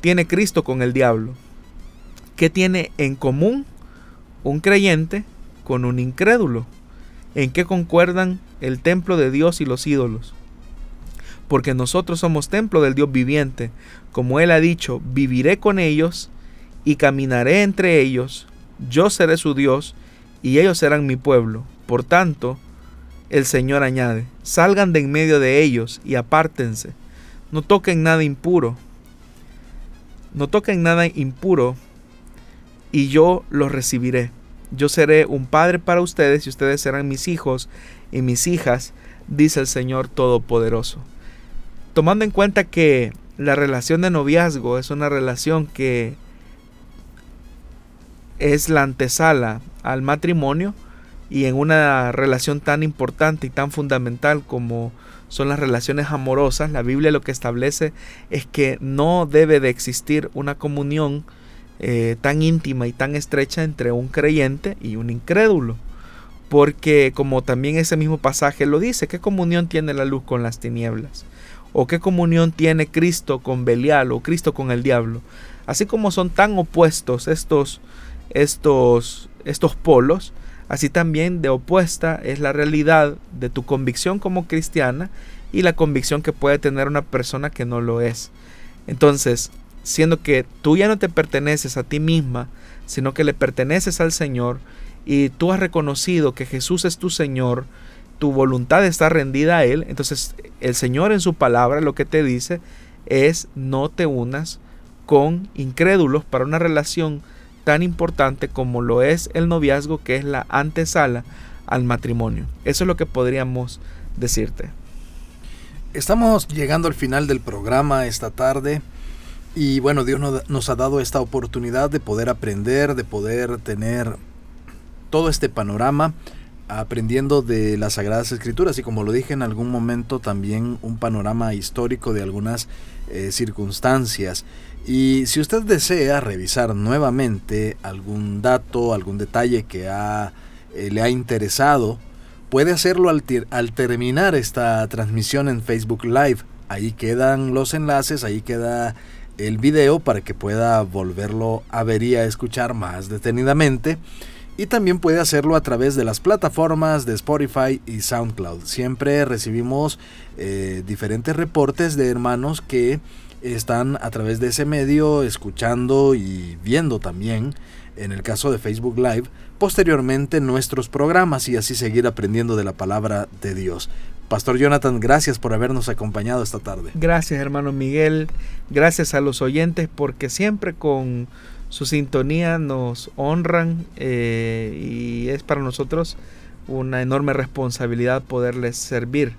tiene Cristo con el diablo, qué tiene en común un creyente con un incrédulo, en qué concuerdan el templo de Dios y los ídolos porque nosotros somos templo del Dios viviente. Como Él ha dicho, viviré con ellos y caminaré entre ellos, yo seré su Dios y ellos serán mi pueblo. Por tanto, el Señor añade, salgan de en medio de ellos y apártense, no toquen nada impuro, no toquen nada impuro y yo los recibiré. Yo seré un padre para ustedes y ustedes serán mis hijos y mis hijas, dice el Señor Todopoderoso tomando en cuenta que la relación de noviazgo es una relación que es la antesala al matrimonio y en una relación tan importante y tan fundamental como son las relaciones amorosas, la Biblia lo que establece es que no debe de existir una comunión eh, tan íntima y tan estrecha entre un creyente y un incrédulo. Porque como también ese mismo pasaje lo dice, ¿qué comunión tiene la luz con las tinieblas? ¿O qué comunión tiene Cristo con Belial o Cristo con el diablo? Así como son tan opuestos estos, estos, estos polos, así también de opuesta es la realidad de tu convicción como cristiana y la convicción que puede tener una persona que no lo es. Entonces, siendo que tú ya no te perteneces a ti misma, sino que le perteneces al Señor, y tú has reconocido que Jesús es tu Señor, tu voluntad está rendida a Él, entonces el Señor en su palabra lo que te dice es no te unas con incrédulos para una relación tan importante como lo es el noviazgo, que es la antesala al matrimonio. Eso es lo que podríamos decirte. Estamos llegando al final del programa esta tarde y bueno, Dios nos ha dado esta oportunidad de poder aprender, de poder tener todo este panorama aprendiendo de las Sagradas Escrituras y como lo dije en algún momento también un panorama histórico de algunas eh, circunstancias. Y si usted desea revisar nuevamente algún dato, algún detalle que eh, le ha interesado, puede hacerlo al, al terminar esta transmisión en Facebook Live. Ahí quedan los enlaces, ahí queda el video para que pueda volverlo a ver y a escuchar más detenidamente y también puede hacerlo a través de las plataformas de Spotify y SoundCloud. Siempre recibimos eh, diferentes reportes de hermanos que están a través de ese medio escuchando y viendo también, en el caso de Facebook Live, posteriormente nuestros programas y así seguir aprendiendo de la palabra de Dios. Pastor Jonathan, gracias por habernos acompañado esta tarde. Gracias, hermano Miguel. Gracias a los oyentes porque siempre con su sintonía nos honran eh, y es para nosotros una enorme responsabilidad poderles servir.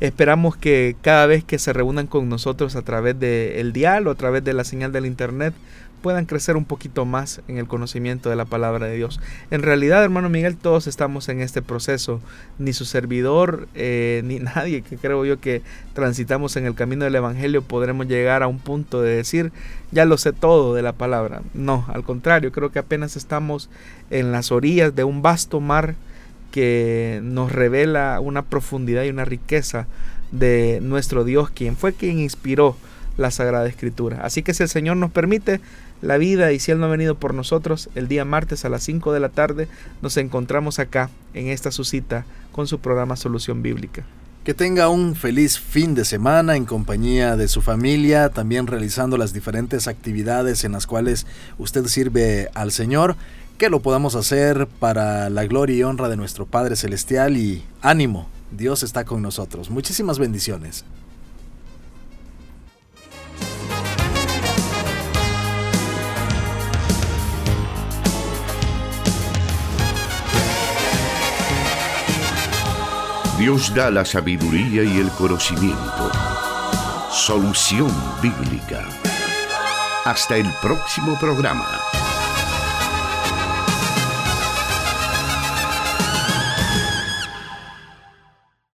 Esperamos que cada vez que se reúnan con nosotros a través del dial o a través de la señal del internet puedan crecer un poquito más en el conocimiento de la palabra de Dios. En realidad, hermano Miguel, todos estamos en este proceso. Ni su servidor, eh, ni <laughs> nadie que creo yo que transitamos en el camino del Evangelio podremos llegar a un punto de decir, ya lo sé todo de la palabra. No, al contrario, creo que apenas estamos en las orillas de un vasto mar que nos revela una profundidad y una riqueza de nuestro Dios, quien fue quien inspiró la Sagrada Escritura. Así que si el Señor nos permite la vida y si Él no ha venido por nosotros, el día martes a las 5 de la tarde nos encontramos acá en esta su cita con su programa Solución Bíblica. Que tenga un feliz fin de semana en compañía de su familia, también realizando las diferentes actividades en las cuales usted sirve al Señor que lo podamos hacer para la gloria y honra de nuestro Padre Celestial y ánimo, Dios está con nosotros. Muchísimas bendiciones. Dios da la sabiduría y el conocimiento. Solución bíblica. Hasta el próximo programa.